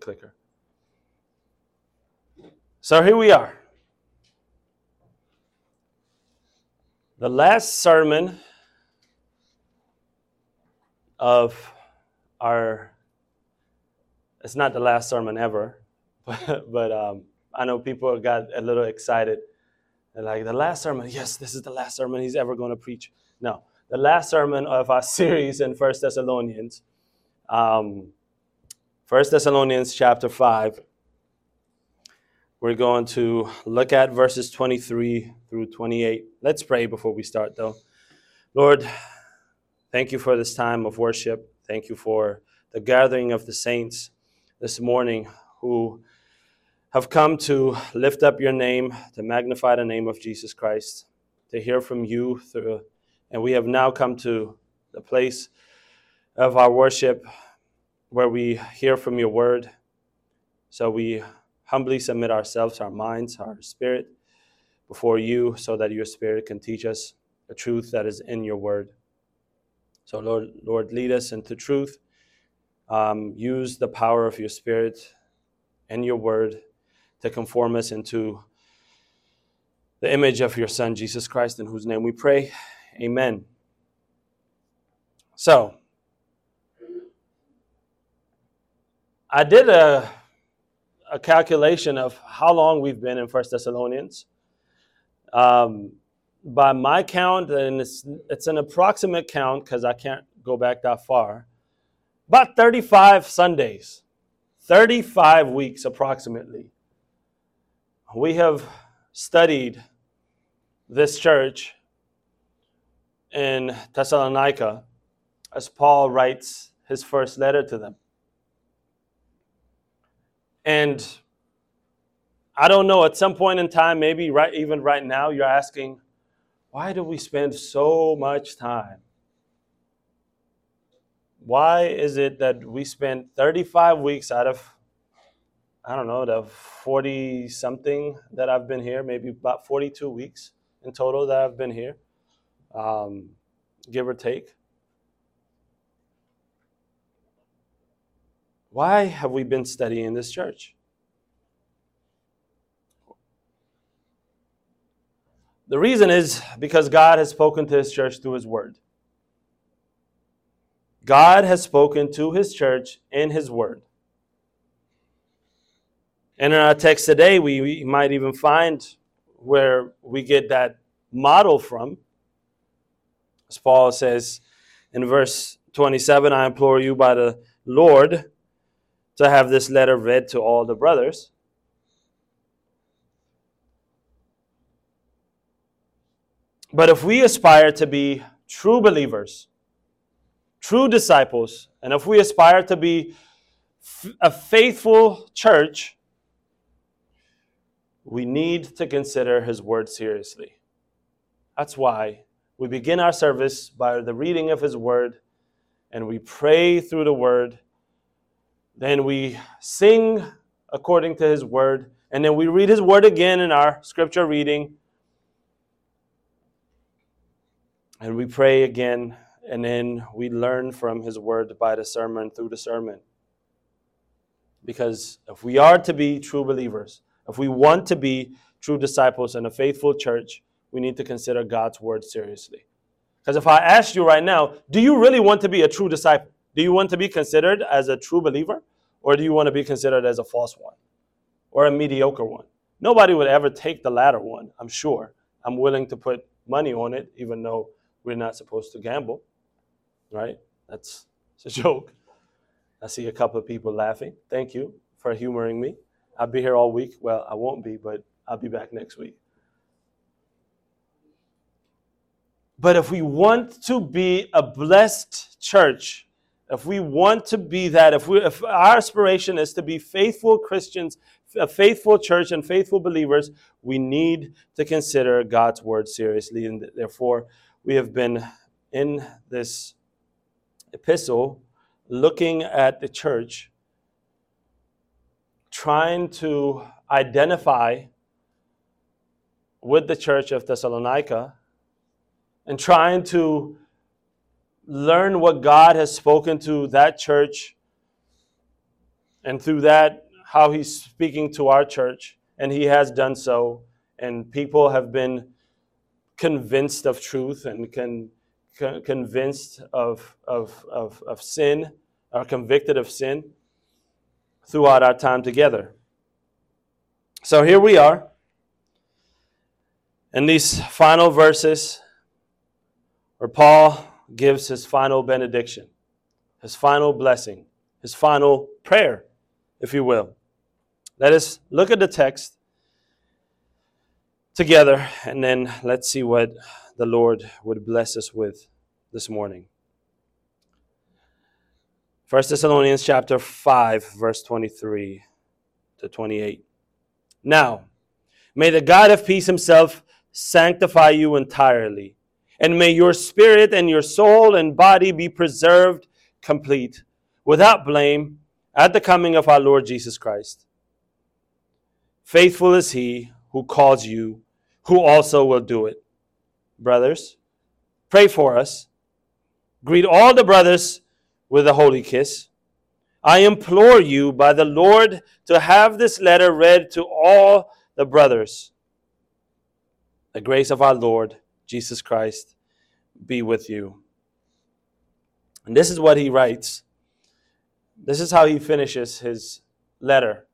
clicker. So here we are. The last sermon of our, it's not the last sermon ever, but, but um, I know people got a little excited. They're like, the last sermon, yes, this is the last sermon he's ever going to preach. No, the last sermon of our series in First Thessalonians. Um, 1 Thessalonians chapter 5. We're going to look at verses 23 through 28. Let's pray before we start, though. Lord, thank you for this time of worship. Thank you for the gathering of the saints this morning who have come to lift up your name, to magnify the name of Jesus Christ, to hear from you through and we have now come to the place of our worship where we hear from your word. So we humbly submit ourselves, our minds, our spirit before you so that your spirit can teach us the truth that is in your word. So, Lord, Lord lead us into truth. Um, use the power of your spirit and your word to conform us into the image of your Son, Jesus Christ, in whose name we pray. Amen. So, I did a a calculation of how long we've been in First Thessalonians. Um, by my count, and it's, it's an approximate count because I can't go back that far, about 35 Sundays, 35 weeks approximately. We have studied this church in Thessalonica as Paul writes his first letter to them. And I don't know, at some point in time, maybe right even right now, you're asking, why do we spend so much time? Why is it that we spend 35 weeks out of, I don't know, the 40 something that I've been here, maybe about 42 weeks in total that I've been here, um, give or take? Why have we been studying this church? The reason is because God has spoken to his church through his word. God has spoken to his church in his word. And in our text today, we, we might even find where we get that model from. As Paul says in verse 27, I implore you by the Lord to have this letter read to all the brothers. But if we aspire to be true believers, true disciples, and if we aspire to be a faithful church, we need to consider His Word seriously. That's why we begin our service by the reading of His Word and we pray through the Word then we sing according to his word. And then we read his word again in our scripture reading. And we pray again. And then we learn from his word by the sermon through the sermon. Because if we are to be true believers, if we want to be true disciples and a faithful church, we need to consider God's word seriously. Because if I ask you right now, do you really want to be a true disciple? Do you want to be considered as a true believer? Or do you want to be considered as a false one or a mediocre one? Nobody would ever take the latter one, I'm sure. I'm willing to put money on it, even though we're not supposed to gamble, right? That's a joke. I see a couple of people laughing. Thank you for humoring me. I'll be here all week. Well, I won't be, but I'll be back next week. But if we want to be a blessed church, if we want to be that, if, we, if our aspiration is to be faithful Christians, a faithful church, and faithful believers, we need to consider God's word seriously. And therefore, we have been in this epistle looking at the church, trying to identify with the church of Thessalonica and trying to learn what God has spoken to that church and through that, how he's speaking to our church, and he has done so, and people have been convinced of truth and con, convinced of, of, of, of sin, are convicted of sin throughout our time together. So here we are in these final verses where Paul gives his final benediction, his final blessing, his final prayer, if you will. Let us look at the text together and then let's see what the Lord would bless us with this morning. 1 Thessalonians chapter 5 verse 23 to 28. Now, may the God of peace himself sanctify you entirely, and may your spirit and your soul and body be preserved complete, without blame, at the coming of our Lord Jesus Christ. Faithful is he who calls you, who also will do it. Brothers, pray for us. Greet all the brothers with a holy kiss. I implore you by the Lord to have this letter read to all the brothers. The grace of our Lord Jesus Christ be with you. And this is what he writes. This is how he finishes his letter.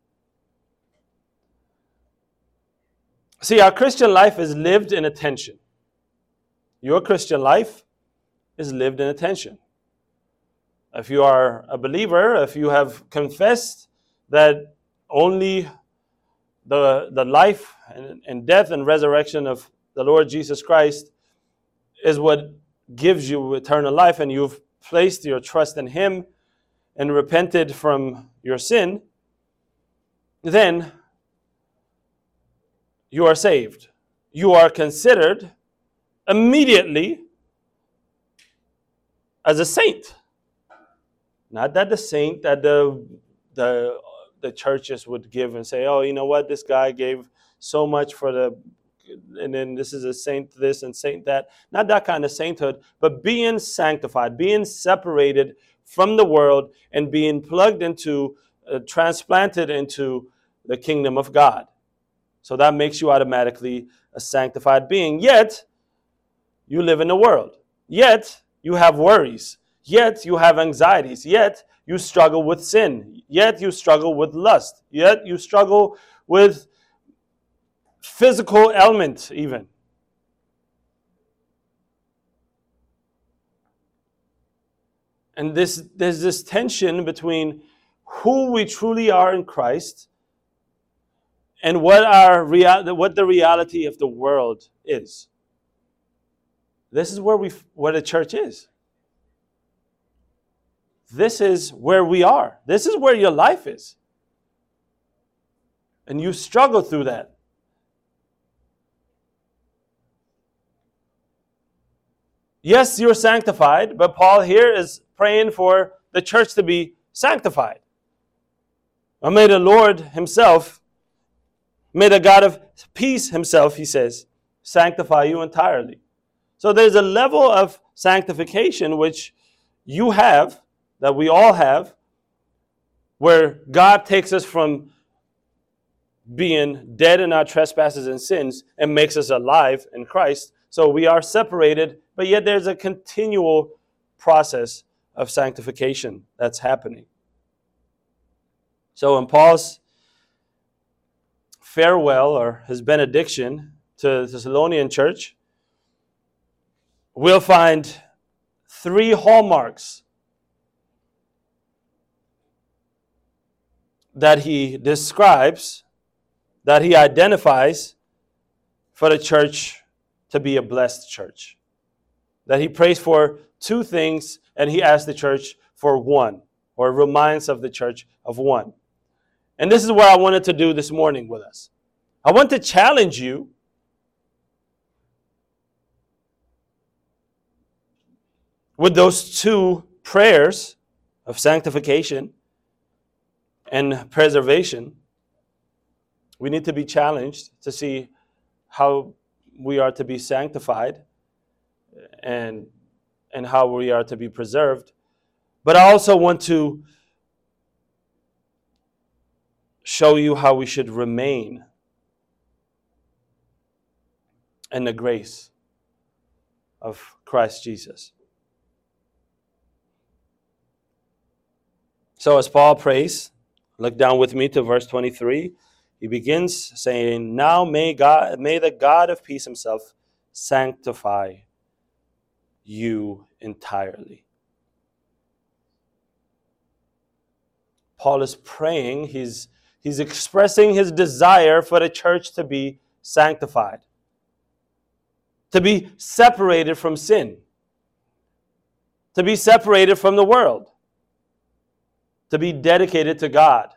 See, our Christian life is lived in attention. Your Christian life is lived in attention if you are a believer, if you have confessed that only the, the life and, and death and resurrection of the Lord Jesus Christ is what gives you eternal life, and you've placed your trust in Him and repented from your sin, then you are saved. You are considered immediately as a saint. Not that the saint that the the the churches would give and say, oh, you know what, this guy gave so much for the and then this is a saint this and saint that. Not that kind of sainthood, but being sanctified, being separated from the world and being plugged into, uh, transplanted into the kingdom of God. So that makes you automatically a sanctified being. Yet, you live in the world. Yet, you have worries. Yet you have anxieties. Yet you struggle with sin. Yet you struggle with lust. Yet you struggle with physical ailment, even. And this, there's this tension between who we truly are in Christ and what, our real, what the reality of the world is. This is where, we, where the church is this is where we are. This is where your life is. And you struggle through that. Yes, you're sanctified, but Paul here is praying for the church to be sanctified. Or may the Lord Himself, may the God of peace Himself, He says, sanctify you entirely. So there's a level of sanctification which you have that we all have, where God takes us from being dead in our trespasses and sins and makes us alive in Christ. So we are separated, but yet there's a continual process of sanctification that's happening. So in Paul's farewell or his benediction to the Thessalonian church, we'll find three hallmarks that he describes, that he identifies for the church to be a blessed church. That he prays for two things and he asks the church for one, or reminds of the church of one. And this is what I wanted to do this morning with us. I want to challenge you with those two prayers of sanctification and preservation, we need to be challenged to see how we are to be sanctified and, and how we are to be preserved. But I also want to show you how we should remain in the grace of Christ Jesus. So, as Paul prays, look down with me to verse 23. He begins saying, Now may God may the God of peace himself sanctify you entirely. Paul is praying, he's, he's expressing his desire for the church to be sanctified, to be separated from sin, to be separated from the world, to be dedicated to God,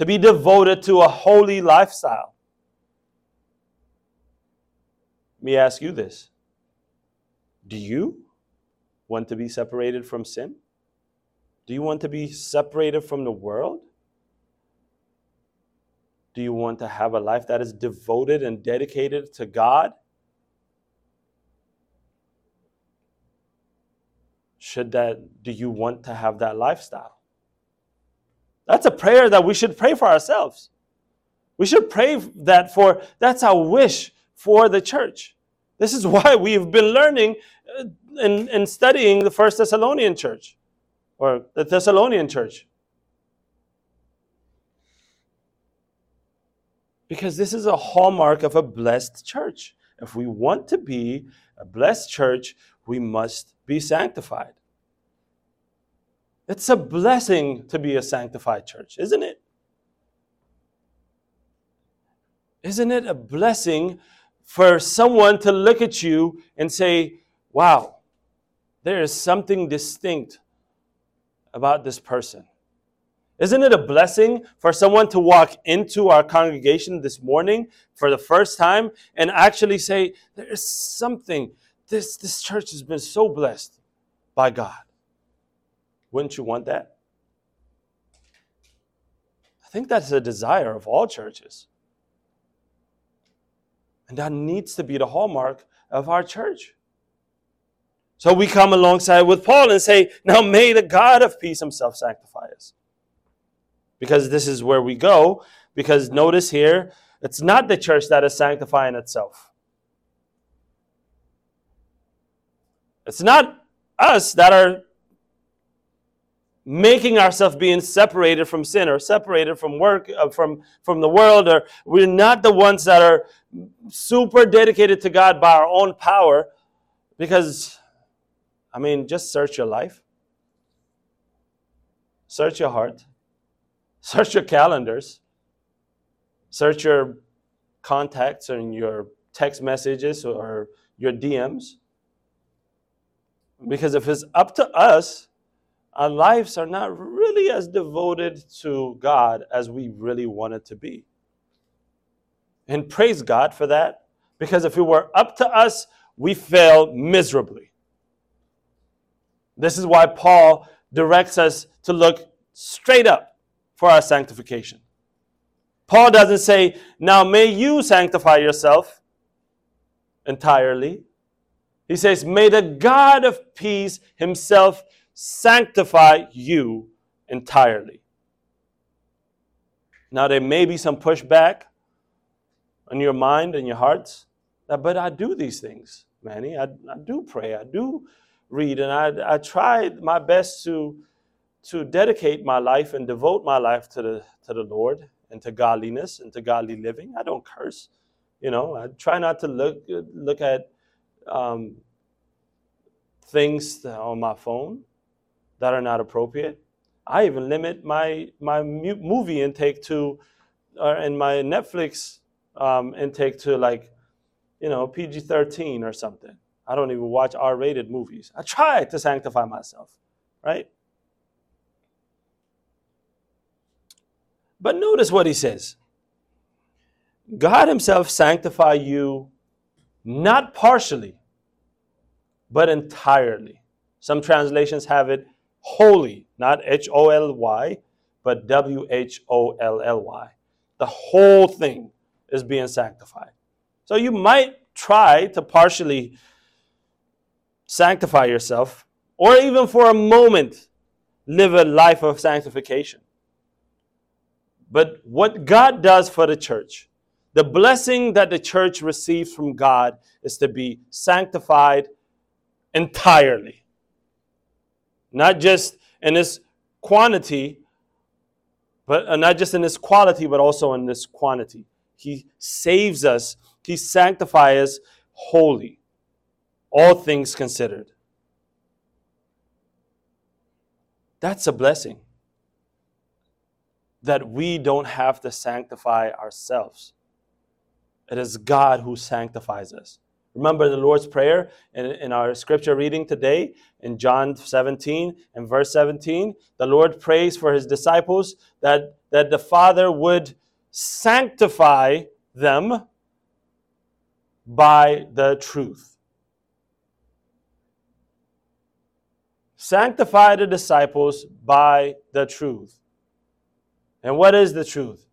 to be devoted to a holy lifestyle. Let me ask you this Do you want to be separated from sin? Do you want to be separated from the world? Do you want to have a life that is devoted and dedicated to God? Should that do you want to have that lifestyle? That's a prayer that we should pray for ourselves. We should pray that for that's our wish for the church. This is why we've been learning and, uh, and studying the First Thessalonian church or the Thessalonian church. Because this is a hallmark of a blessed church. If we want to be a blessed church, we must be sanctified. It's a blessing to be a sanctified church, isn't it? Isn't it a blessing for someone to look at you and say, wow, there is something distinct about this person. Isn't it a blessing for someone to walk into our congregation this morning for the first time and actually say, There is something, this, this church has been so blessed by God? Wouldn't you want that? I think that's a desire of all churches. And that needs to be the hallmark of our church. So we come alongside with Paul and say, Now may the God of peace himself sanctify us. Because this is where we go. Because notice here, it's not the church that is sanctifying itself. It's not us that are making ourselves being separated from sin or separated from work uh, from from the world or we're not the ones that are super dedicated to god by our own power because I mean, just search your life, search your heart, search your calendars, search your contacts and your text messages or your DMs. Because if it's up to us, our lives are not really as devoted to God as we really want it to be. And praise God for that, because if it were up to us, we fail miserably. This is why Paul directs us to look straight up for our sanctification. Paul doesn't say, Now may you sanctify yourself entirely. He says, May the God of peace himself sanctify you entirely. Now, there may be some pushback on your mind and your hearts, but I do these things, Manny. I, I do pray. I do read. And I, I tried my best to, to dedicate my life and devote my life to the, to the Lord and to godliness and to godly living. I don't curse. You know, I try not to look, look at um, things on my phone that are not appropriate. I even limit my, my movie intake to, or uh, in my Netflix um, intake to like, you know, PG 13 or something. I don't even watch R rated movies. I try to sanctify myself, right? But notice what he says God Himself sanctify you not partially, but entirely. Some translations have it wholly, not H O L Y, but W H O L L Y. The whole thing is being sanctified. So you might try to partially sanctify yourself, or even for a moment, live a life of sanctification. But what God does for the church, the blessing that the church receives from God is to be sanctified entirely. Not just in this quantity, but uh, not just in this quality, but also in this quantity. He saves us, He sanctifies us wholly, all things considered. That's a blessing that we don't have to sanctify ourselves. It is God who sanctifies us. Remember the Lord's Prayer in, in, our scripture reading today in John 17 and verse 17. The Lord prays for his disciples that, that the Father would sanctify them by the truth. Sanctify the disciples by the truth. And what is the truth?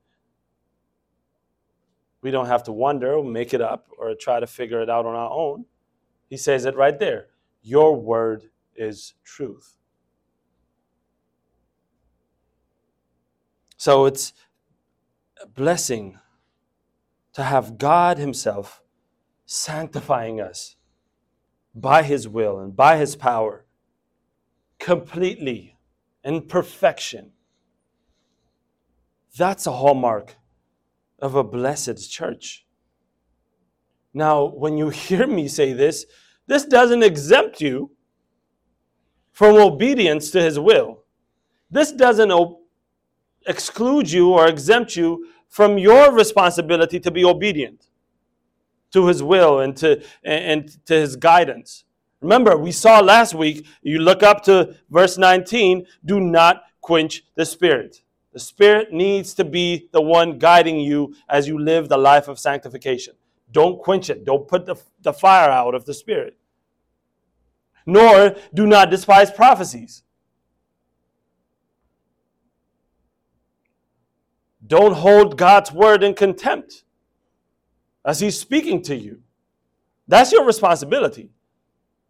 We don't have to wonder, make it up, or try to figure it out on our own. He says it right there Your word is truth. So it's a blessing to have God Himself sanctifying us by His will and by His power completely in perfection. That's a hallmark of a blessed church. Now, when you hear me say this, this doesn't exempt you from obedience to his will. This doesn't exclude you or exempt you from your responsibility to be obedient to his will and to, and to his guidance. Remember, we saw last week, you look up to verse 19, do not quench the spirit. The Spirit needs to be the one guiding you as you live the life of sanctification. Don't quench it. Don't put the, the fire out of the Spirit. Nor do not despise prophecies. Don't hold God's word in contempt as He's speaking to you. That's your responsibility.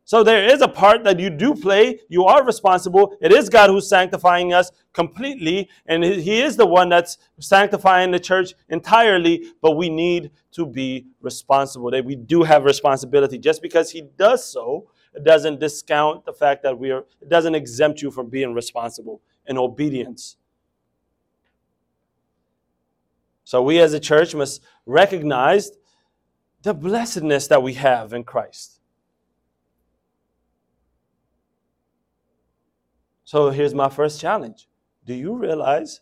So there is a part that you do play. You are responsible. It is God who's sanctifying us completely, and He is the one that's sanctifying the church entirely. But we need to be responsible. That we do have responsibility. Just because He does so, it doesn't discount the fact that we are. It doesn't exempt you from being responsible in obedience. So we as a church must recognize the blessedness that we have in Christ. So here's my first challenge Do you realize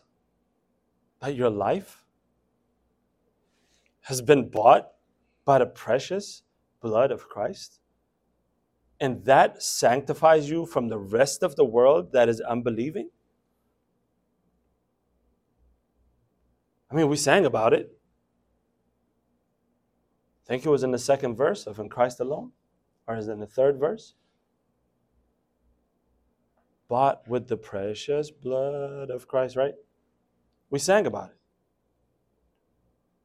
that your life has been bought by the precious blood of Christ? And that sanctifies you from the rest of the world that is unbelieving? I mean, we sang about it. I think it was in the second verse of In Christ Alone, or is it in the third verse? Bought with the precious blood of Christ, right? We sang about it.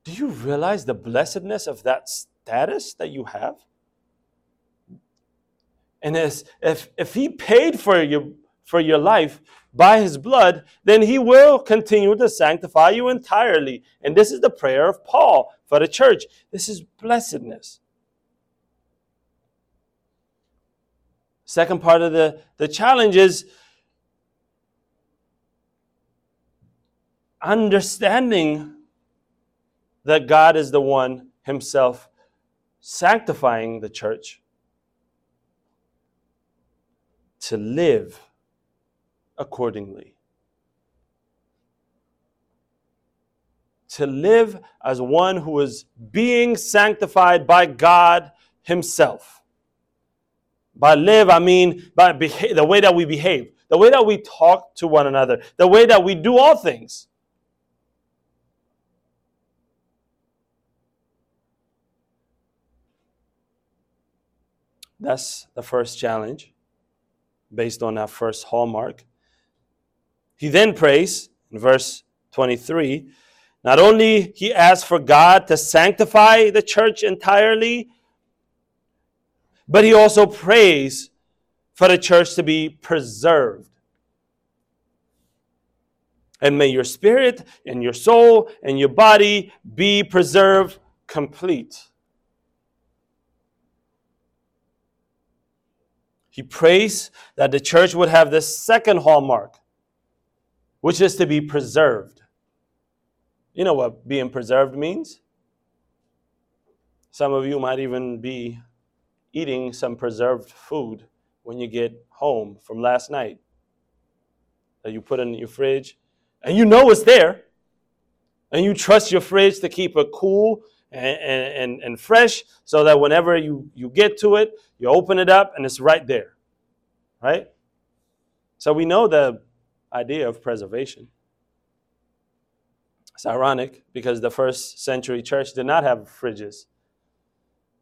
Do you realize the blessedness of that status that you have? And as, if, if he paid for you for your life by his blood, then he will continue to sanctify you entirely. And this is the prayer of Paul for the church. This is blessedness. Second part of the, the challenge is understanding that God is the one Himself sanctifying the church to live accordingly. To live as one who is being sanctified by God Himself. By live, I mean by beha- the way that we behave, the way that we talk to one another, the way that we do all things. That's the first challenge based on that first hallmark. He then prays in verse 23 not only he asks for God to sanctify the church entirely, but he also prays for the church to be preserved. And may your spirit and your soul and your body be preserved complete. He prays that the church would have this second hallmark, which is to be preserved. You know what being preserved means? Some of you might even be eating some preserved food when you get home from last night that you put in your fridge and you know it's there and you trust your fridge to keep it cool and, and, and fresh so that whenever you, you get to it, you open it up and it's right there. Right? So we know the idea of preservation. It's ironic because the first century church did not have fridges,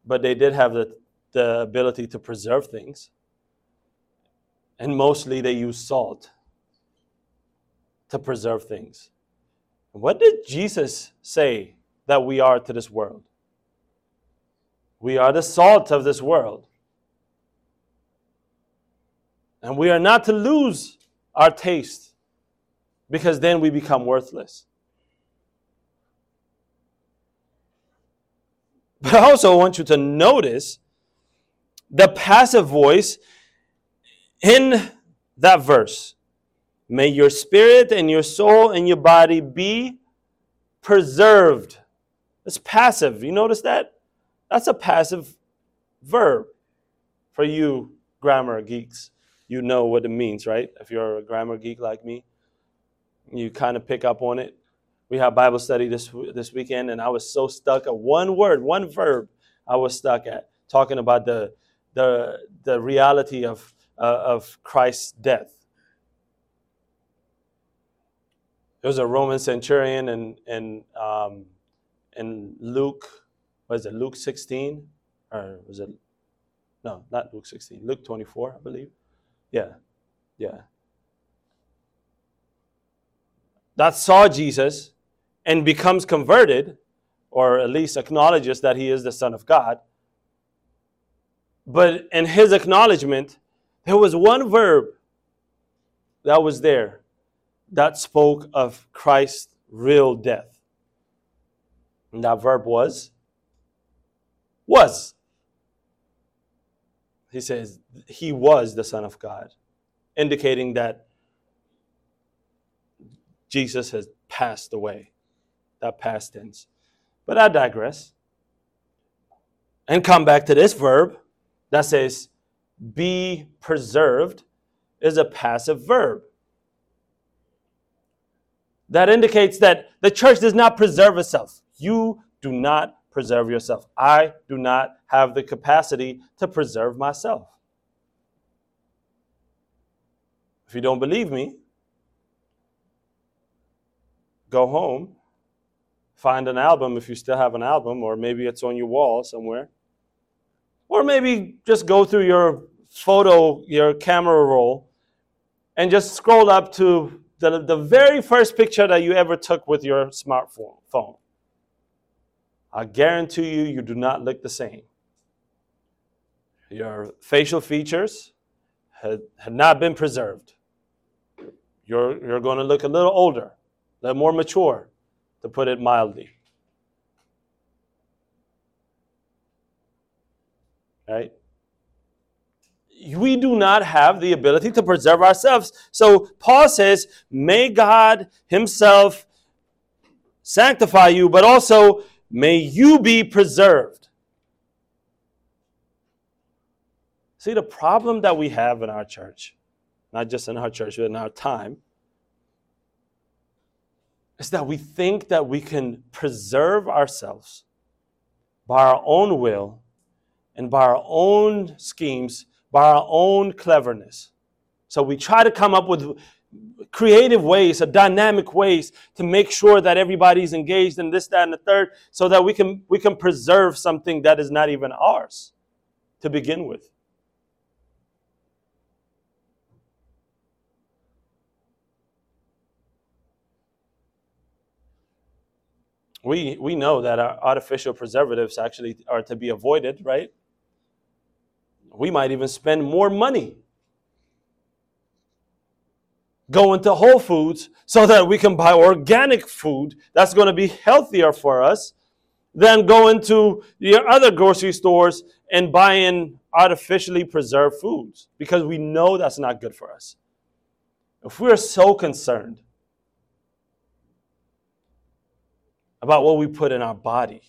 but they did have the, the ability to preserve things. And mostly they use salt to preserve things. What did Jesus say that we are to this world? We are the salt of this world. And we are not to lose our taste because then we become worthless. But I also want you to notice the passive voice in that verse. May your spirit and your soul and your body be preserved. It's passive. You notice that? That's a passive verb for you grammar geeks. You know what it means, right? If you're a grammar geek like me, you kind of pick up on it. We had Bible study this this weekend, and I was so stuck at one word, one verb. I was stuck at talking about the the the reality of uh, of Christ's death there was a Roman centurion in in um, in Luke, was it Luke 16, or was it no, not Luke 16, Luke 24, I believe. Yeah, yeah. That saw Jesus and becomes converted, or at least acknowledges that he is the Son of God. But in his acknowledgement, there was one verb that was there that spoke of Christ's real death. And that verb was was. He says he was the Son of God, indicating that Jesus has passed away. That past tense. But I digress. And come back to this verb that says be preserved is a passive verb that indicates that the church does not preserve itself. You do not preserve yourself. I do not have the capacity to preserve myself. If you don't believe me, go home, find an album if you still have an album, or maybe it's on your wall somewhere. Or maybe just go through your photo, your camera roll, and just scroll up to the, the very first picture that you ever took with your smartphone. I guarantee you, you do not look the same. Your facial features had, had not been preserved. You're, you're going to look a little older, a little more mature, to put it mildly. Right? we do not have the ability to preserve ourselves. So Paul says, May God Himself sanctify you, but also may you be preserved. See, the problem that we have in our church, not just in our church, but in our time, is that we think that we can preserve ourselves by our own will and by our own schemes by our own cleverness. So we try to come up with creative ways, or dynamic ways to make sure that everybody's engaged in this, that, and the third, so that we can we can preserve something that is not even ours to begin with. We, we know that our artificial preservatives actually are to be avoided, right? We might even spend more money go into Whole Foods so that we can buy organic food that's going to be healthier for us than go into your other grocery stores and buying artificially preserved foods because we know that's not good for us. If we're so concerned about what we put in our body,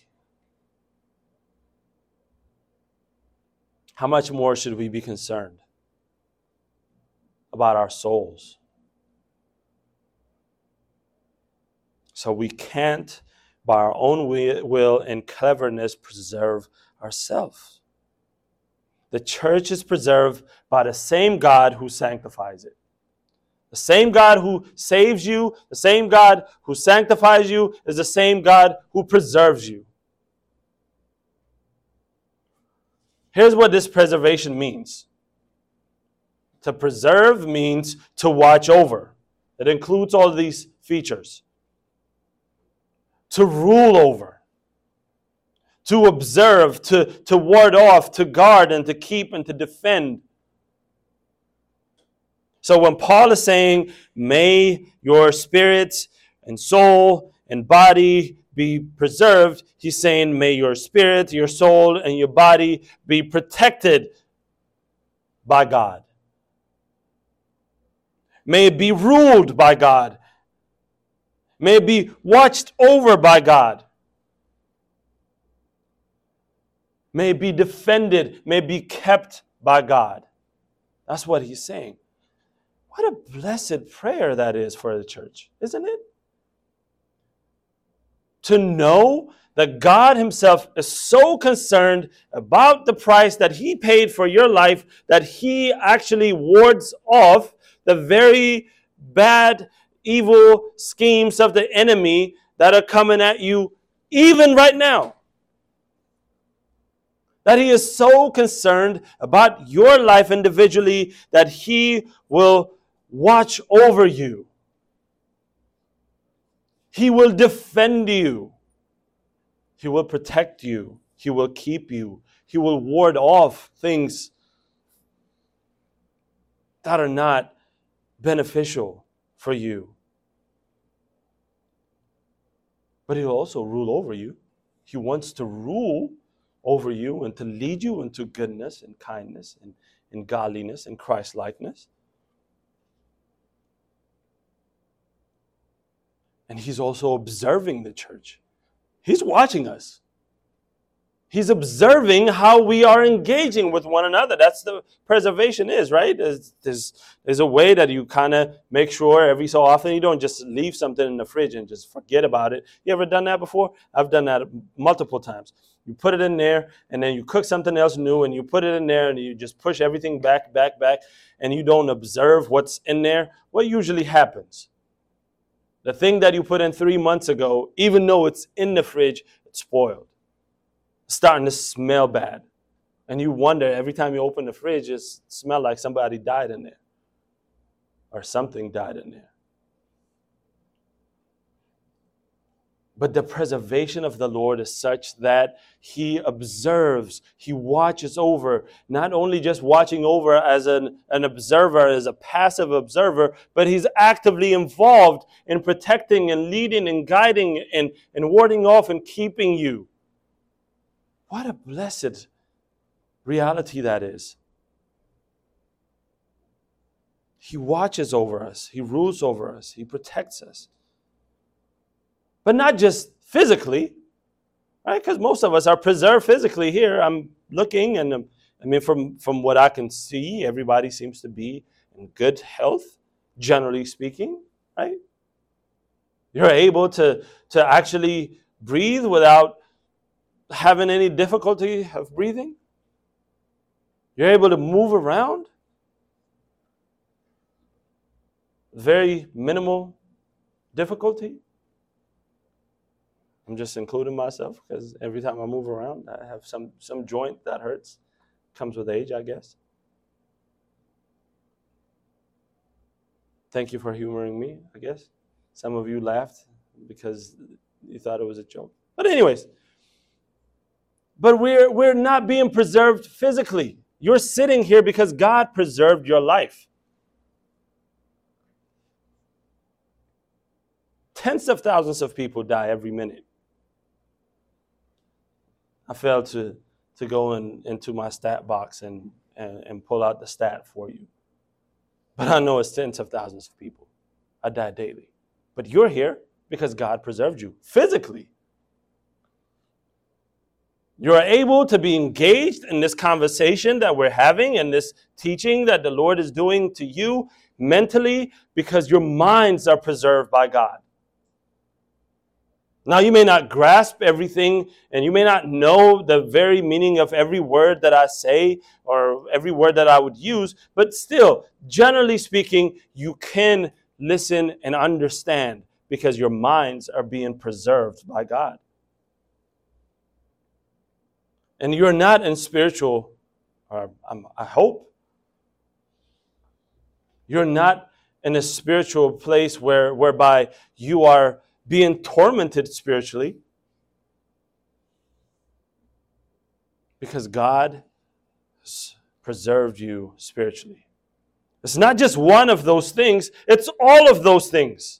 how much more should we be concerned about our souls? So we can't, by our own will and cleverness, preserve ourselves. The church is preserved by the same God who sanctifies it. The same God who saves you, the same God who sanctifies you, is the same God who preserves you. Here's what this preservation means. To preserve means to watch over, it includes all these features. To rule over, to observe, to, to ward off, to guard, and to keep and to defend. So when Paul is saying, may your spirit and soul and body be preserved, he's saying, may your spirit, your soul, and your body be protected by God. May it be ruled by God. May it be watched over by God. May it be defended, may it be kept by God. That's what he's saying. What a blessed prayer that is for the church, isn't it? To know that God Himself is so concerned about the price that He paid for your life that He actually wards off the very bad, evil schemes of the enemy that are coming at you even right now. That He is so concerned about your life individually that He will watch over you. He will defend you. He will protect you. He will keep you. He will ward off things that are not beneficial for you. But He'll also rule over you. He wants to rule over you and to lead you into goodness and kindness and, and godliness and Christ likeness. And he's also observing the church. He's watching us. He's observing how we are engaging with one another. That's the preservation is, right? There's, there's, there's a way that you kind of make sure every so often you don't just leave something in the fridge and just forget about it. You ever done that before? I've done that multiple times. You put it in there and then you cook something else new and you put it in there and you just push everything back, back, back, and you don't observe what's in there. What usually happens? The thing that you put in three months ago, even though it's in the fridge, it's spoiled. It's starting to smell bad. And you wonder every time you open the fridge, it smells like somebody died in there or something died in there. But the preservation of the Lord is such that He observes, He watches over, not only just watching over as an, an observer, as a passive observer, but He's actively involved in protecting and leading and guiding and, and warding off and keeping you. What a blessed reality that is. He watches over us, He rules over us, He protects us but not just physically, right? Because most of us are preserved physically here. I'm looking, and um, I mean, from from what I can see, everybody seems to be in good health, generally speaking, right? You're able to to actually breathe without having any difficulty of breathing. You're able to move around. Very minimal difficulty. I'm just including myself because every time I move around, I have some, some joint that hurts. Comes with age, I guess. Thank you for humoring me, I guess. Some of you laughed because you thought it was a joke. But, anyways, but we're, we're not being preserved physically. You're sitting here because God preserved your life. tens of thousands of people die every minute. I failed to, to go in, into my stat box and, and, and pull out the stat for you. But I know it's tens of thousands of people. I die daily. But you're here because God preserved you physically. You are able to be engaged in this conversation that we're having and this teaching that the Lord is doing to you mentally because your minds are preserved by God. Now, you may not grasp everything and you may not know the very meaning of every word that I say or every word that I would use, but still, generally speaking, you can listen and understand because your minds are being preserved by God. And you're not in spiritual, or um, I hope, you're not in a spiritual place where, whereby you are being tormented spiritually because God preserved you spiritually. It's not just one of those things, it's all of those things.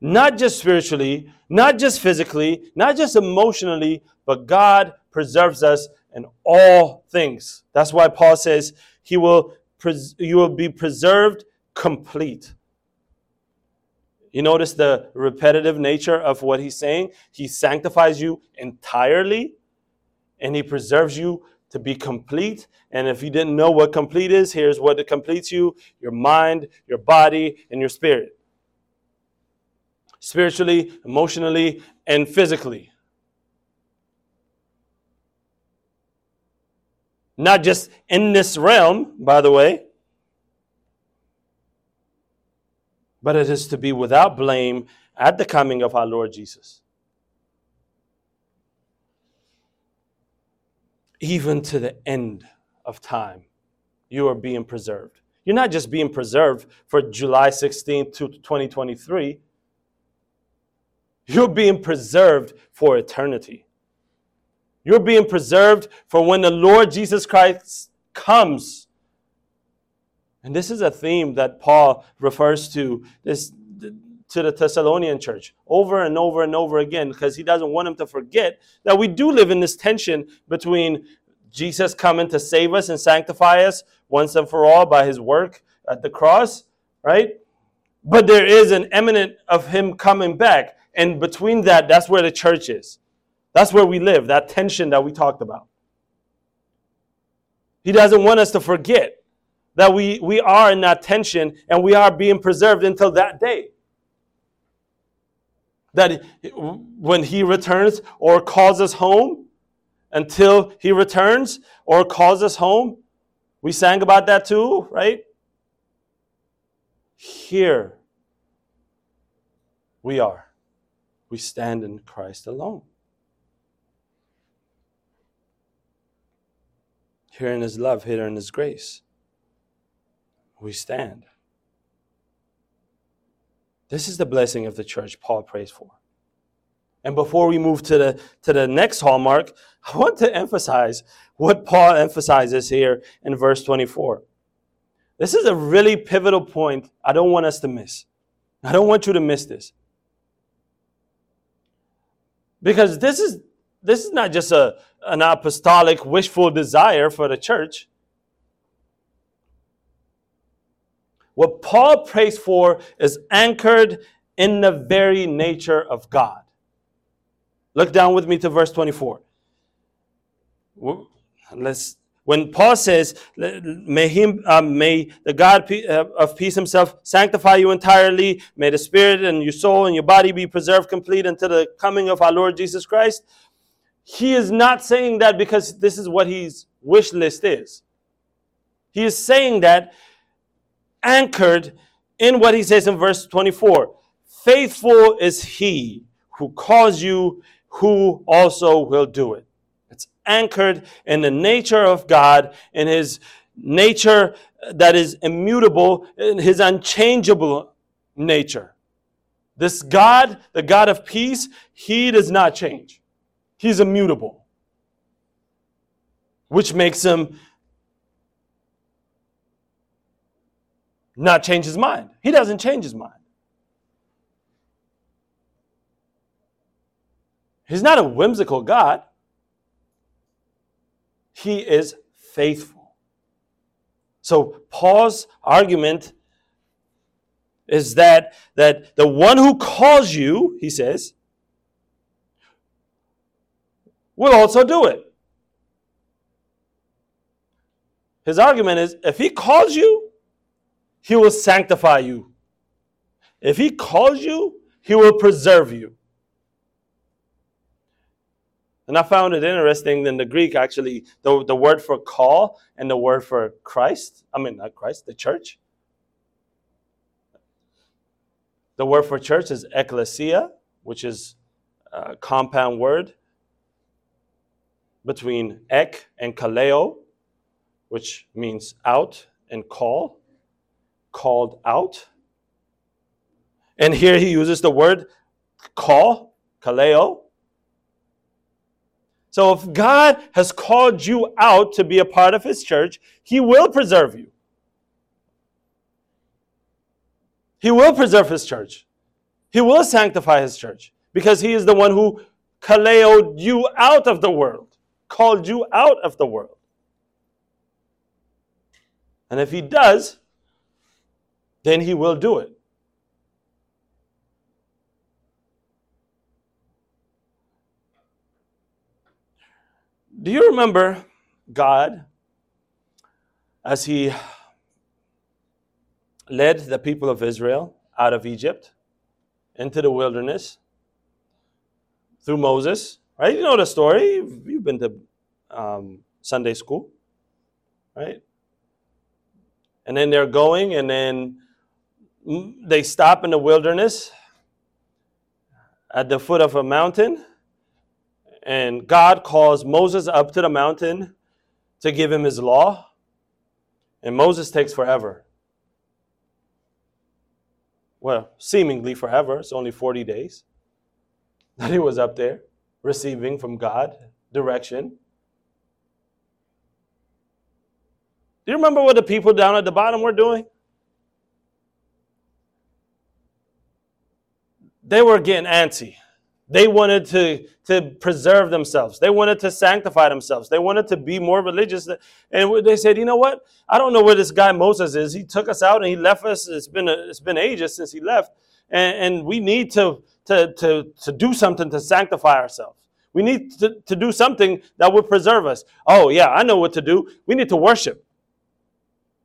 Not just spiritually, not just physically, not just emotionally, but God preserves us in all things. That's why Paul says he will pres- you will be preserved complete. You notice the repetitive nature of what he's saying? He sanctifies you entirely and he preserves you to be complete. And if you didn't know what complete is, here's what it completes you your mind, your body, and your spirit spiritually, emotionally, and physically. Not just in this realm, by the way, but it is to be without blame at the coming of our Lord Jesus. Even to the end of time, you are being preserved. You're not just being preserved for July 16th to 2023. You're being preserved for eternity. You're being preserved for when the Lord Jesus Christ comes and this is a theme that Paul refers to this to the Thessalonian church over and over and over again because he doesn't want them to forget that we do live in this tension between Jesus coming to save us and sanctify us once and for all by his work at the cross, right? But there is an imminent of him coming back. And between that, that's where the church is. That's where we live, that tension that we talked about. He doesn't want us to forget that we, we are in that tension and we are being preserved until that day. That when he returns or calls us home, until he returns or calls us home, we sang about that too, right? Here we are. We stand in Christ alone. Here in his love, here in his grace we stand. This is the blessing of the church Paul prays for. And before we move to the, to the next hallmark, I want to emphasize what Paul emphasizes here in verse 24. This is a really pivotal point I don't want us to miss. I don't want you to miss this. Because this is, this is not just a, an apostolic wishful desire for the church. What Paul prays for is anchored in the very nature of God. Look down with me to verse 24. Let's when Paul says, may, him, uh, may the God uh, of peace himself sanctify you entirely, may the spirit and your soul and your body be preserved complete until the coming of our Lord Jesus Christ. He is not saying that because this is what his wish list is. He is saying that anchored in what he says in verse 24 Faithful is he who calls you, who also will do it. It's anchored in the nature of God, in his nature that is immutable, in his unchangeable nature. This God, the God of peace, he does not change. He's immutable, which makes him not change his mind. He doesn't change his mind. He's not a whimsical God. He is faithful. So Paul's argument is that, that the one who calls you, he says, will also do it. His argument is if he calls you, he will sanctify you. If he calls you, he will preserve you. And I found it interesting in the Greek, actually, the, the word for call and the word for Christ, I mean, not Christ, the church. The word for church is ecclesia, which is a compound word between ek and kaleo, which means out and call, called out. And here he uses the word call, kaleo. So if God has called you out to be a part of his church, he will preserve you. He will preserve his church. He will sanctify his church because he is the one who kaleoed you out of the world, called you out of the world. And if he does, then he will do it. Do you remember God as he led the people of Israel out of Egypt into the wilderness through Moses? Right? You know the story. You've been to um, Sunday school, right? And then they're going, and then Mm, they stop in the wilderness at the foot of a mountain and God calls Moses up to the mountain to give him his law. And Moses takes forever. Well, seemingly forever. It's only 40 days that he was up there receiving from God direction. Do you remember what the people down at the bottom were doing? They were getting antsy. They wanted to, to preserve themselves. They wanted to sanctify themselves. They wanted to be more religious. And they said, you know what? I don't know where this guy Moses is. He took us out and he left us. It's been, a, it's been ages since he left. And, and we need to, to, to, to do something to sanctify ourselves. We need to, to do something that would preserve us. Oh, yeah, I know what to do. We need to worship.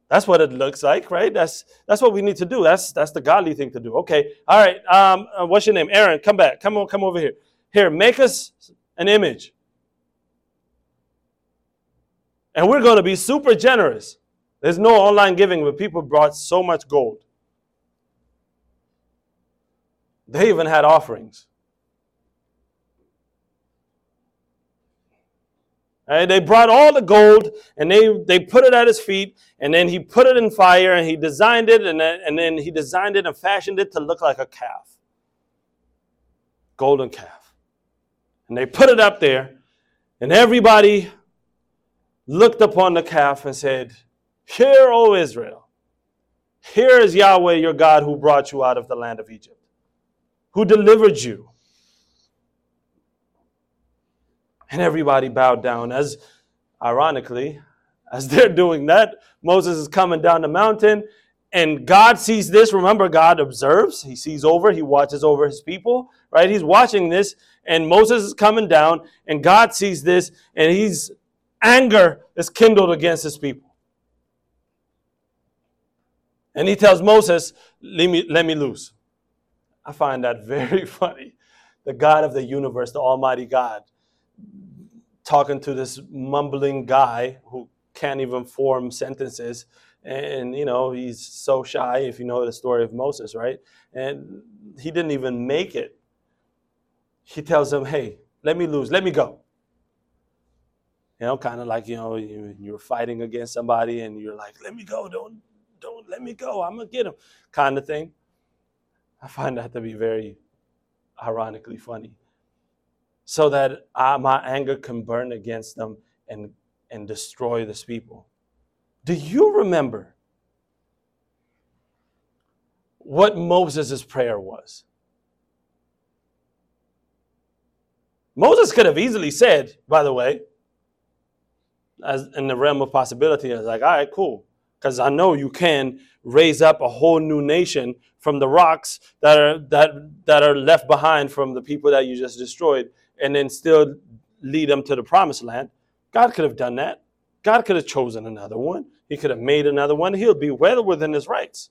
That's what it looks like, right? That's that's what we need to do. That's that's the godly thing to do. Okay, all right. Um, uh, what's your name? Aaron. Come back. Come on. Come over here. Here, make us an image, and we're going to be super generous. There's no online giving, but people brought so much gold. They even had offerings. Right? They brought all the gold and they, they put it at his feet, and then he put it in fire and he designed it, and then, and then he designed it and fashioned it to look like a calf. Golden calf. And they put it up there, and everybody looked upon the calf and said, Hear, O Israel, here is Yahweh your God who brought you out of the land of Egypt, who delivered you And everybody bowed down. As ironically, as they're doing that, Moses is coming down the mountain and God sees this. Remember, God observes, He sees over, He watches over His people, right? He's watching this, and Moses is coming down, and God sees this, and He's anger is kindled against His people. And He tells Moses, let me, let me loose. I find that very funny. The God of the universe, the Almighty God, talking to this mumbling guy who can't even form sentences. And you know he's so shy if you know the story of moses right? And he didn't even make it. He tells him hey let me lose. Let me go. You know kind of like you know you're fighting against somebody and you're like let me go. Don't don't let me go. I'm gonna get him. Kind of thing. I find that to be very ironically funny so that uh, my anger can burn against them and, and destroy this people. Do you remember what Moses' prayer was? Moses could have easily said, by the way, as in the realm of possibility, I was like, all right, cool. Because I know you can raise up a whole new nation from the rocks that are that that are left behind from the people that you just destroyed, and then still lead them to the promised land. God could have done that. God could have chosen another one. He could have made another one. He'll be well within his rights.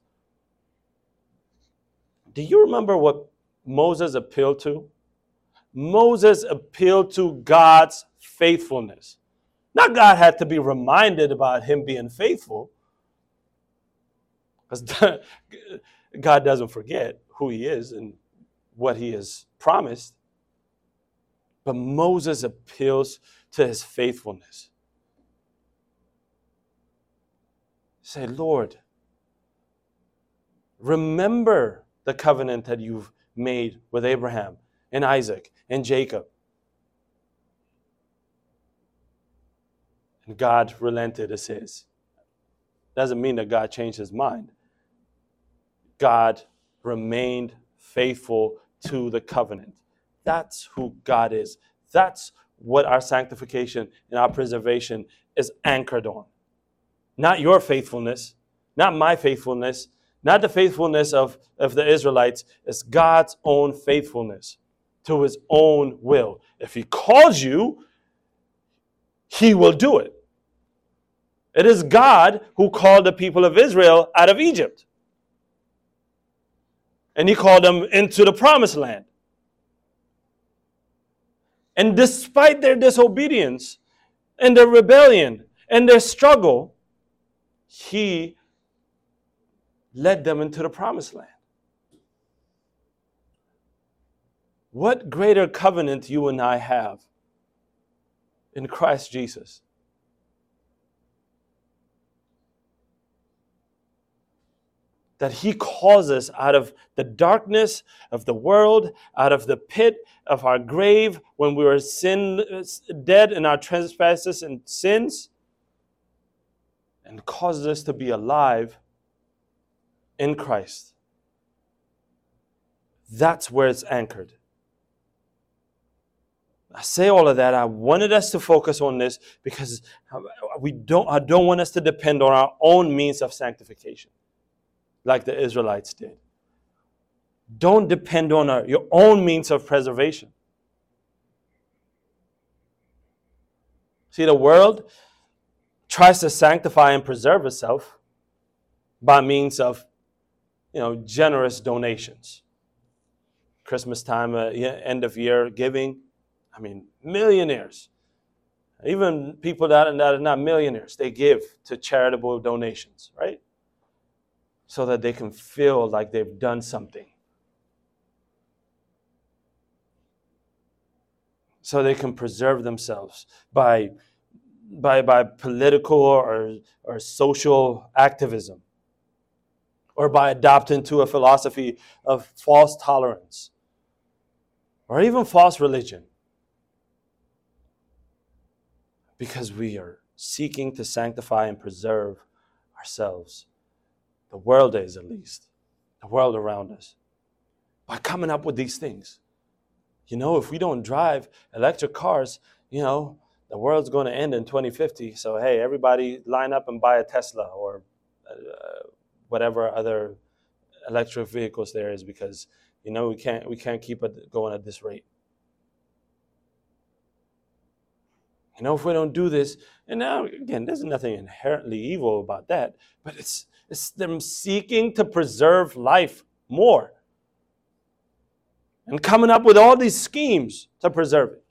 Do you remember what Moses appealed to? Moses appealed to God's faithfulness. Not God had to be reminded about him being faithful, because God doesn't forget who he is and what he has promised. But Moses appeals to his faithfulness. Say, Lord, remember the covenant that you've made with Abraham and Isaac and Jacob. And God relented as says. Doesn't mean that God changed his mind. God remained faithful to the covenant. That's who God is. That's what our sanctification and our preservation is anchored on. Not your faithfulness, not my faithfulness, not the faithfulness of, of the Israelites. It's God's own faithfulness to his own will. If he calls you, he will do it. It is God who called the people of Israel out of Egypt. And he called them into the promised land. And despite their disobedience and their rebellion and their struggle, he led them into the promised land. What greater covenant you and I have in Christ Jesus? That He calls us out of the darkness of the world, out of the pit of our grave when we were sin, dead in our trespasses and sins, and causes us to be alive in Christ. That's where it's anchored. I say all of that. I wanted us to focus on this because we don't, I don't want us to depend on our own means of sanctification like the Israelites did. Don't depend on our, your own means of preservation. See, the world tries to sanctify and preserve itself by means of, you know, generous donations. Christmas time, uh, end of year giving, I mean, millionaires, even people that, that are not millionaires, they give to charitable donations, right? So that they can feel like they've done something. So they can preserve themselves by, by, by political or, or social activism or by adopting to a philosophy of false tolerance or even false religion because we are seeking to sanctify and preserve ourselves. The world is, at least, the world around us, by coming up with these things. You know, if we don't drive electric cars, you know, the world's going to end in 2050. So, hey, everybody line up and buy a Tesla or uh, whatever other electric vehicles there is because, you know, we can't, we can't keep it going at this rate. You know, if we don't do this, and now again, there's nothing inherently evil about that, but it's it's them seeking to preserve life more and coming up with all these schemes to preserve it.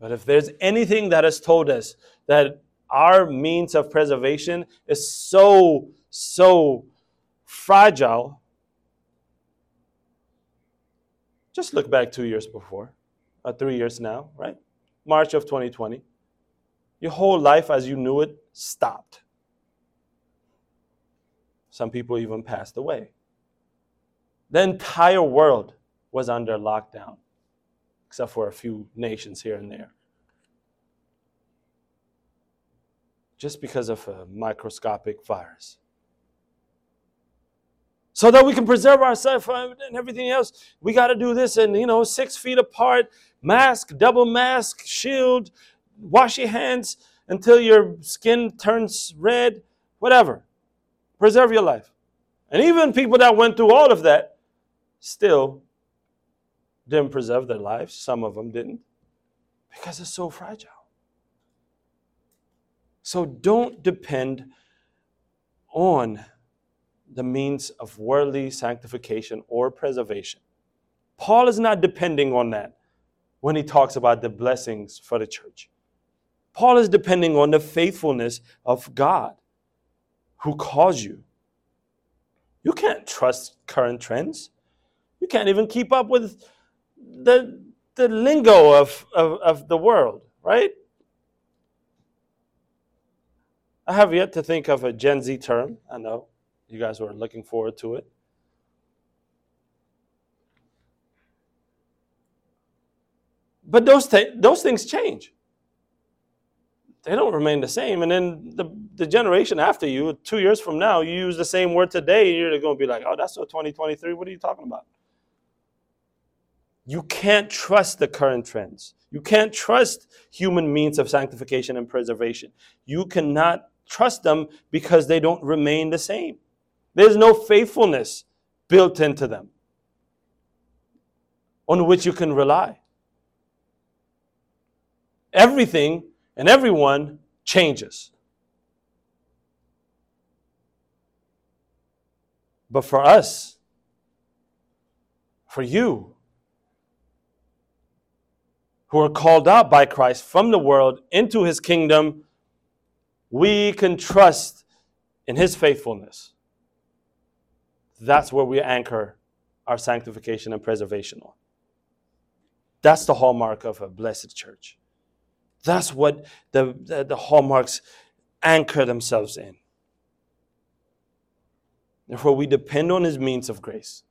But if there's anything that has told us that our means of preservation is so, so fragile, Just look back two years before, or three years now, right? March of 2020. Your whole life as you knew it stopped. Some people even passed away. The entire world was under lockdown, except for a few nations here and there. Just because of a microscopic virus. So that we can preserve ourselves and everything else. We got to do this and, you know, six feet apart, mask, double mask, shield, wash your hands until your skin turns red, whatever. Preserve your life. And even people that went through all of that still didn't preserve their lives. Some of them didn't because it's so fragile. So don't depend on the means of worldly sanctification or preservation. Paul is not depending on that when he talks about the blessings for the church. Paul is depending on the faithfulness of God who calls you. You can't trust current trends. You can't even keep up with the, the lingo of, of, of the world, right? I have yet to think of a Gen Z term. I know you guys were looking forward to it. But those, th- those things change. They don't remain the same. And then the, the generation after you, two years from now, you use the same word today, you're going to be like, oh, that's so 2023. What are you talking about? You can't trust the current trends. You can't trust human means of sanctification and preservation. You cannot trust them because they don't remain the same. There's no faithfulness built into them on which you can rely. Everything and everyone changes. But for us, for you, who are called out by Christ from the world into his kingdom, we can trust in his faithfulness. That's where we anchor our sanctification and preservation on. That's the hallmark of a blessed church. That's what the, the, the hallmarks anchor themselves in. Therefore, we depend on his means of grace.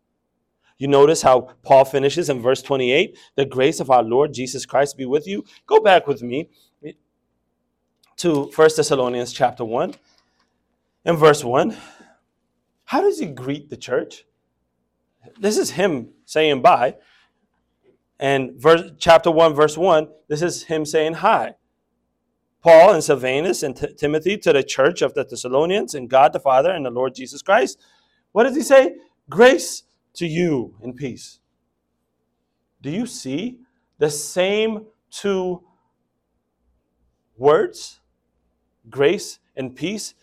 You notice how Paul finishes in verse 28 the grace of our Lord Jesus Christ be with you. Go back with me to 1 Thessalonians chapter 1 and verse 1. How does he greet the church? This is him saying bye. And verse, chapter 1, verse 1, this is him saying hi. Paul and Silvanus and T- Timothy to the church of the Thessalonians and God the Father and the Lord Jesus Christ. What does he say? Grace to you in peace. Do you see the same two words, grace and peace,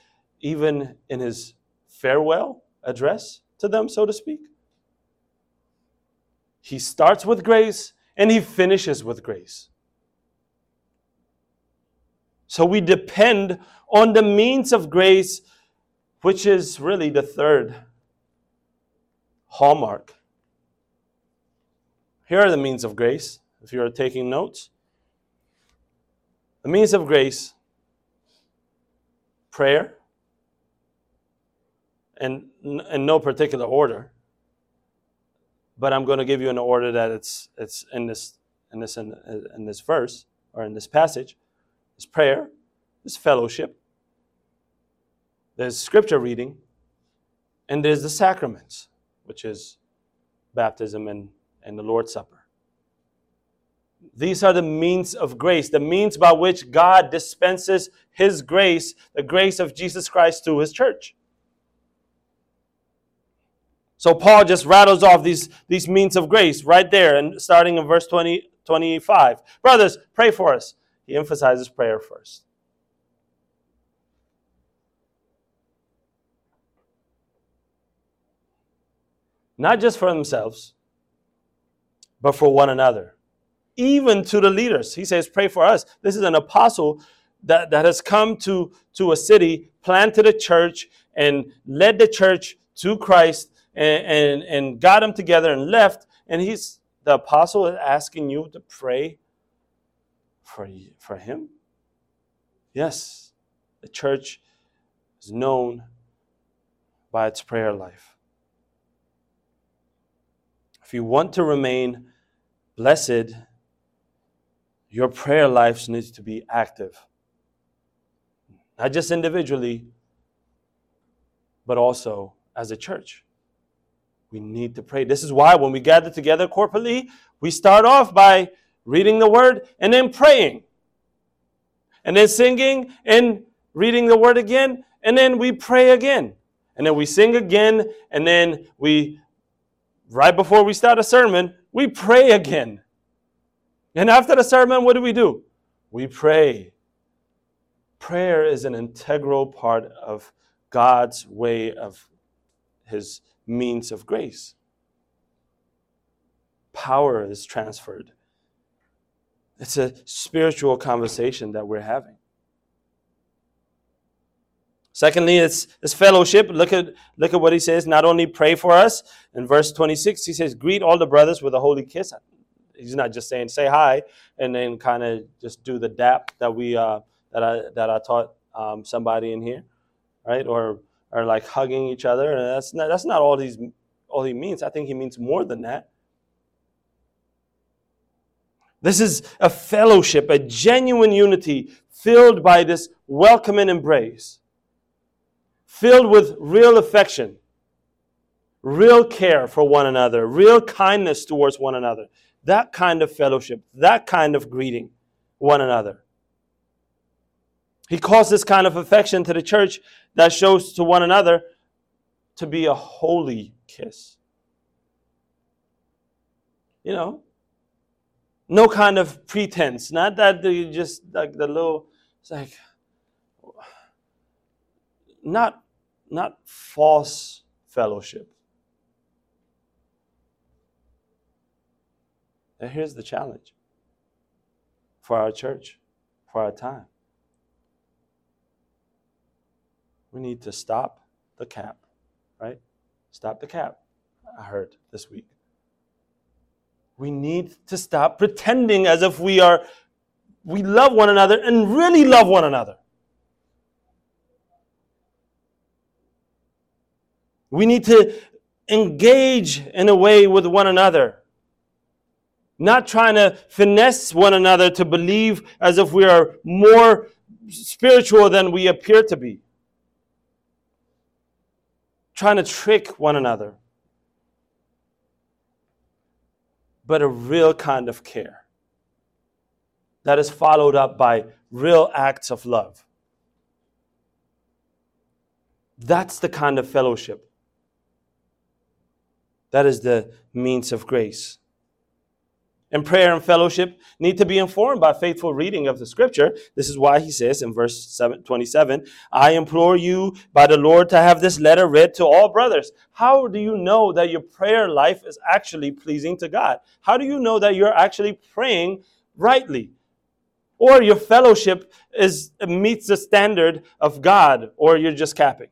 even in his farewell address to them, so to speak? He starts with grace and he finishes with grace. So we depend on the means of grace, which is really the third hallmark. Here are the means of grace, if you are taking notes. The means of grace prayer, and in no particular order, but I'm going to give you an order that it's, it's in, this, in, this, in, in this verse or in this passage. It's prayer, it's fellowship, there's scripture reading, and there's the sacraments which is baptism and, and the Lord's Supper. These are the means of grace, the means by which God dispenses His grace, the grace of Jesus Christ to His church. So Paul just rattles off these, these means of grace right there, and starting in verse 20, 25. Brothers, pray for us. He emphasizes prayer first. not just for themselves, but for one another, even to the leaders. He says, Pray for us. This is an apostle that, that has come to, to a city, planted a church, and led the church to Christ and, and, and got them together and left. And he's the apostle is asking you to pray for, for him. Yes, the church is known by its prayer life. If you want to remain blessed, your prayer life needs to be active. Not just individually, but also as a church. We need to pray. This is why when we gather together corporately, we start off by reading the word and then praying. And then singing and reading the word again, and then we pray again. And then we sing again, and then we, right before we start a sermon, we pray again. And after the sermon, what do we do? We pray. Prayer is an integral part of God's way of His means of grace. Power is transferred. It's a spiritual conversation that we're having. Secondly, it's, it's fellowship. Look at, look at what he says. Not only pray for us. In verse 26, he says, Greet all the brothers with a holy kiss. He's not just saying say hi and then kind of just do the dap that we uh, that I that I taught um, somebody in here, right? Or or like hugging each other. And that's not that's not all he's all he means. I think he means more than that. This is a fellowship, a genuine unity filled by this welcoming embrace, filled with real affection, real care for one another, real kindness towards one another. That kind of fellowship, that kind of greeting one another. He calls this kind of affection to the church that shows to one another to be a holy kiss. You know, no kind of pretense. Not that you just like the little, it's like, not, not false fellowship. And here's the challenge for our church, for our time. We need to stop the cap, right? Stop the cap, I heard this week. We need to stop pretending as if we are we love one another and really love one another. We need to engage in a way with one another. Not trying to finesse one another to believe as if we are more spiritual than we appear to be. Trying to trick one another. but a real kind of care that is followed up by real acts of love. That's the kind of fellowship. That is the means of grace and prayer and fellowship need to be informed by faithful reading of the scripture. This is why he says in verse 27 I implore you by the Lord to have this letter read to all brothers. How do you know that your prayer life is actually pleasing to God? How do you know that you're actually praying rightly? Or your fellowship is meets the standard of God, or you're just capping?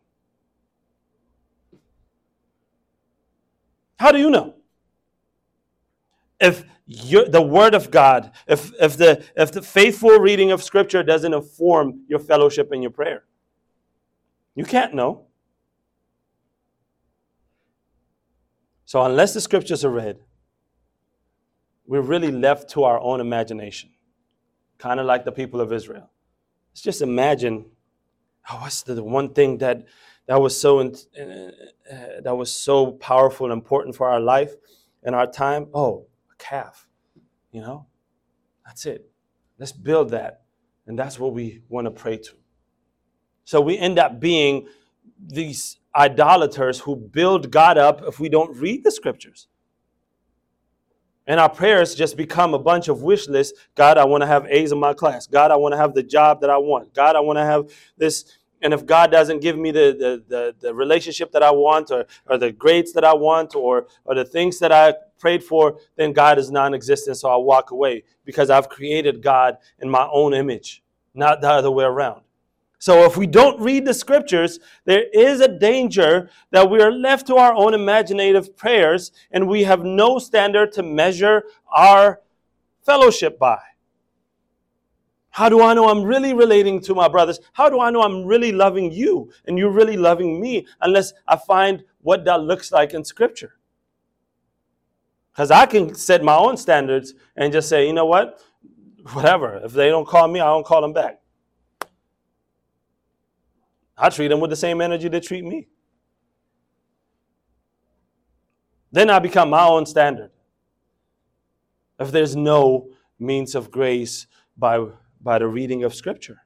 How do you know? If your, the Word of God, if, if, the, if the faithful reading of Scripture doesn't inform your fellowship and your prayer, you can't know. So, unless the Scriptures are read, we're really left to our own imagination, kind of like the people of Israel. Let's just imagine oh, what's the one thing that, that, was so, uh, that was so powerful and important for our life and our time? Oh, calf. You know, that's it. Let's build that. And that's what we want to pray to. So we end up being these idolaters who build God up if we don't read the scriptures. And our prayers just become a bunch of wish lists. God, I want to have A's in my class. God, I want to have the job that I want. God, I want to have this. And if God doesn't give me the, the, the, the relationship that I want or, or the grades that I want or, or the things that I prayed for, then God is non existent, so I'll walk away because I've created God in my own image, not the other way around. So if we don't read the scriptures, there is a danger that we are left to our own imaginative prayers and we have no standard to measure our fellowship by. How do I know I'm really relating to my brothers? How do I know I'm really loving you and you're really loving me unless I find what that looks like in scripture? Because I can set my own standards and just say, you know what? Whatever. If they don't call me, I don't call them back. I treat them with the same energy they treat me. Then I become my own standard. If there's no means of grace by, by the reading of Scripture.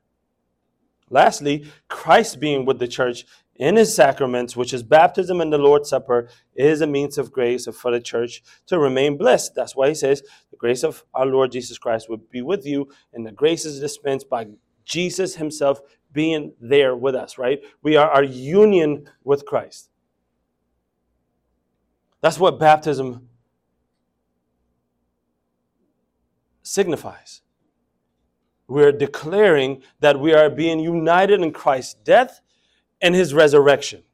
Lastly, Christ being with the church in his sacraments, which is baptism and the Lord's Supper, is a means of grace for the church to remain blessed. That's why he says, The grace of our Lord Jesus Christ would be with you, and the grace is dispensed by Jesus himself being there with us, right? We are our union with Christ. That's what baptism signifies. We're declaring that we are being united in Christ's death and his resurrection.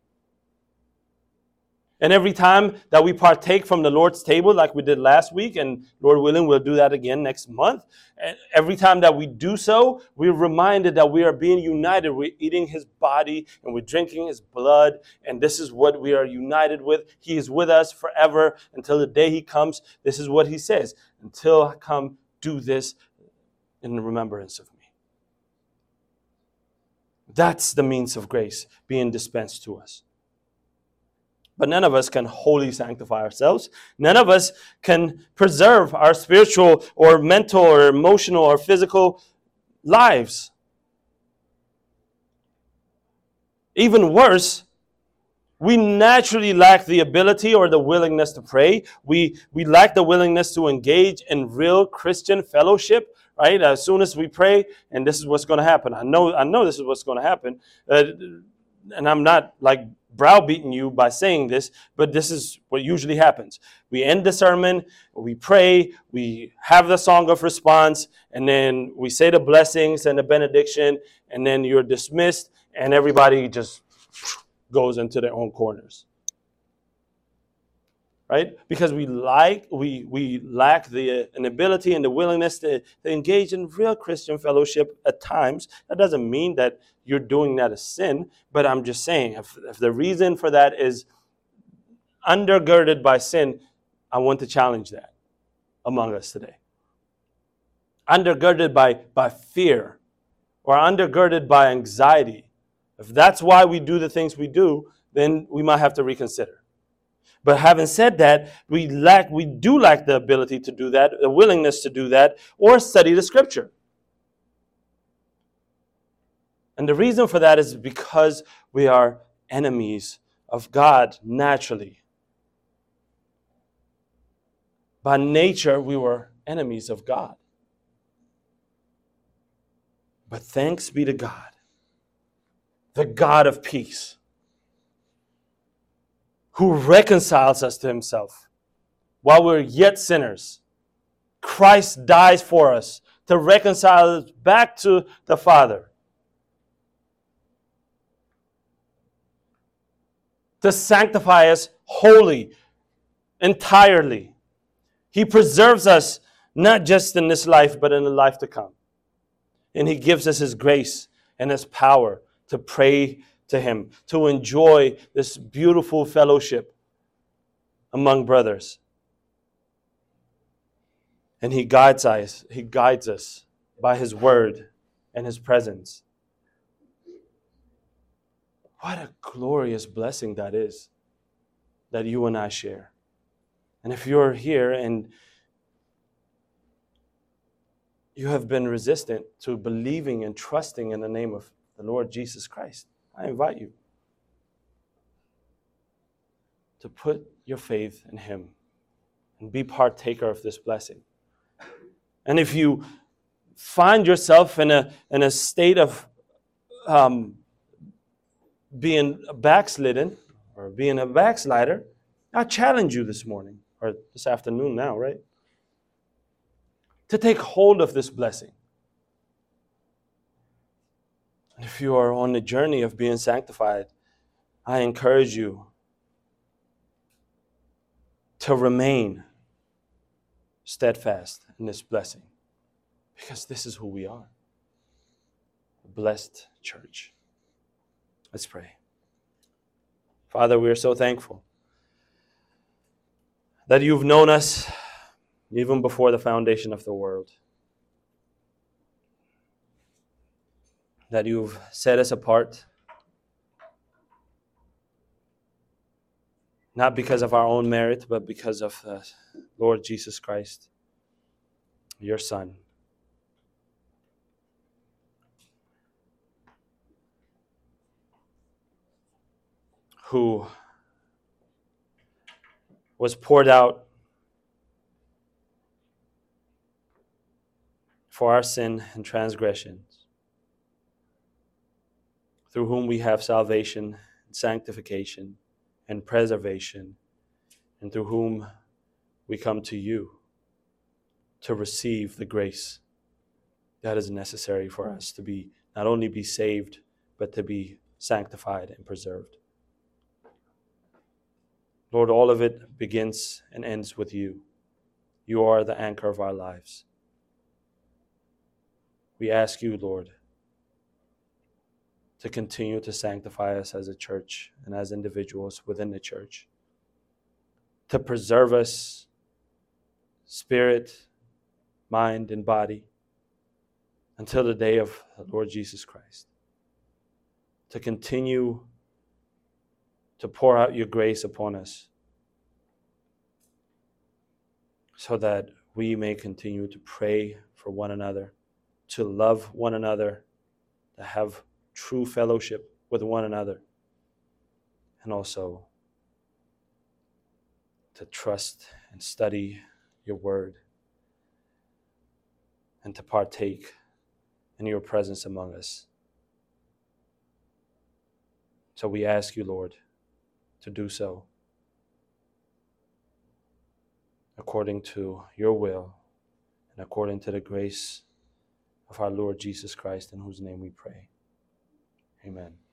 And every time that we partake from the Lord's table, like we did last week, and Lord willing, we'll do that again next month. And every time that we do so, we're reminded that we are being united. We're eating his body and we're drinking his blood. And this is what we are united with. He is with us forever until the day he comes. This is what he says Until I come, do this in remembrance of me. That's the means of grace being dispensed to us. But none of us can wholly sanctify ourselves. None of us can preserve our spiritual or mental or emotional or physical lives. Even worse, we naturally lack the ability or the willingness to pray. We, we lack the willingness to engage in real Christian fellowship, right? As soon as we pray, and this is what's going to happen. I know, I know this is what's going to happen. Uh, and I'm not like browbeating you by saying this, but this is what usually happens. We end the sermon, we pray, we have the song of response, and then we say the blessings and the benediction, and then you're dismissed, and everybody just goes into their own corners right? Because we like we we lack the uh, an ability and the willingness to, to engage in real Christian fellowship at times. That doesn't mean that you're doing that as sin, but I'm just saying if, if the reason for that is undergirded by sin, I want to challenge that among us today. Undergirded by by fear or undergirded by anxiety. If that's why we do the things we do, then we might have to reconsider. But having said that, we lack, we do lack the ability to do that, the willingness to do that, or study the scripture. And the reason for that is because we are enemies of God naturally. By nature, we were enemies of God. But thanks be to God, the God of peace who reconciles us to himself while we're yet sinners. Christ dies for us to reconcile us back to the Father. To sanctify us wholly, entirely. He preserves us not just in this life, but in the life to come. And He gives us His grace and His power to pray to Him, to enjoy this beautiful fellowship among brothers. And He guides us, He guides us by His word and His presence. What a glorious blessing that is that you and I share. And if you're here and you have been resistant to believing and trusting in the name of the Lord Jesus Christ, I invite you to put your faith in Him and be partaker of this blessing. And if you find yourself in a, in a state of um, being backslidden or being a backslider, I challenge you this morning or this afternoon now, right? To take hold of this blessing. If you are on the journey of being sanctified, I encourage you to remain steadfast in this blessing because this is who we are a blessed church. Let's pray. Father, we are so thankful that you've known us even before the foundation of the world. That you've set us apart, not because of our own merit, but because of the Lord Jesus Christ, your Son. Who was poured out for our sin and transgressions, through whom we have salvation and sanctification and preservation, and through whom we come to you to receive the grace that is necessary for us to be not only be saved, but to be sanctified and preserved. Lord, all of it begins and ends with you. You are the anchor of our lives. We ask you, Lord, to continue to sanctify us as a church and as individuals within the church, to preserve us, spirit, mind, and body, until the day of the Lord Jesus Christ, to continue to pour out your grace upon us so that we may continue to pray for one another, to love one another, to have true fellowship with one another, and also to trust and study your word and to partake in your presence among us. So we ask you, Lord, to do so according to your will and according to the grace of our Lord Jesus Christ, in whose name we pray. Amen.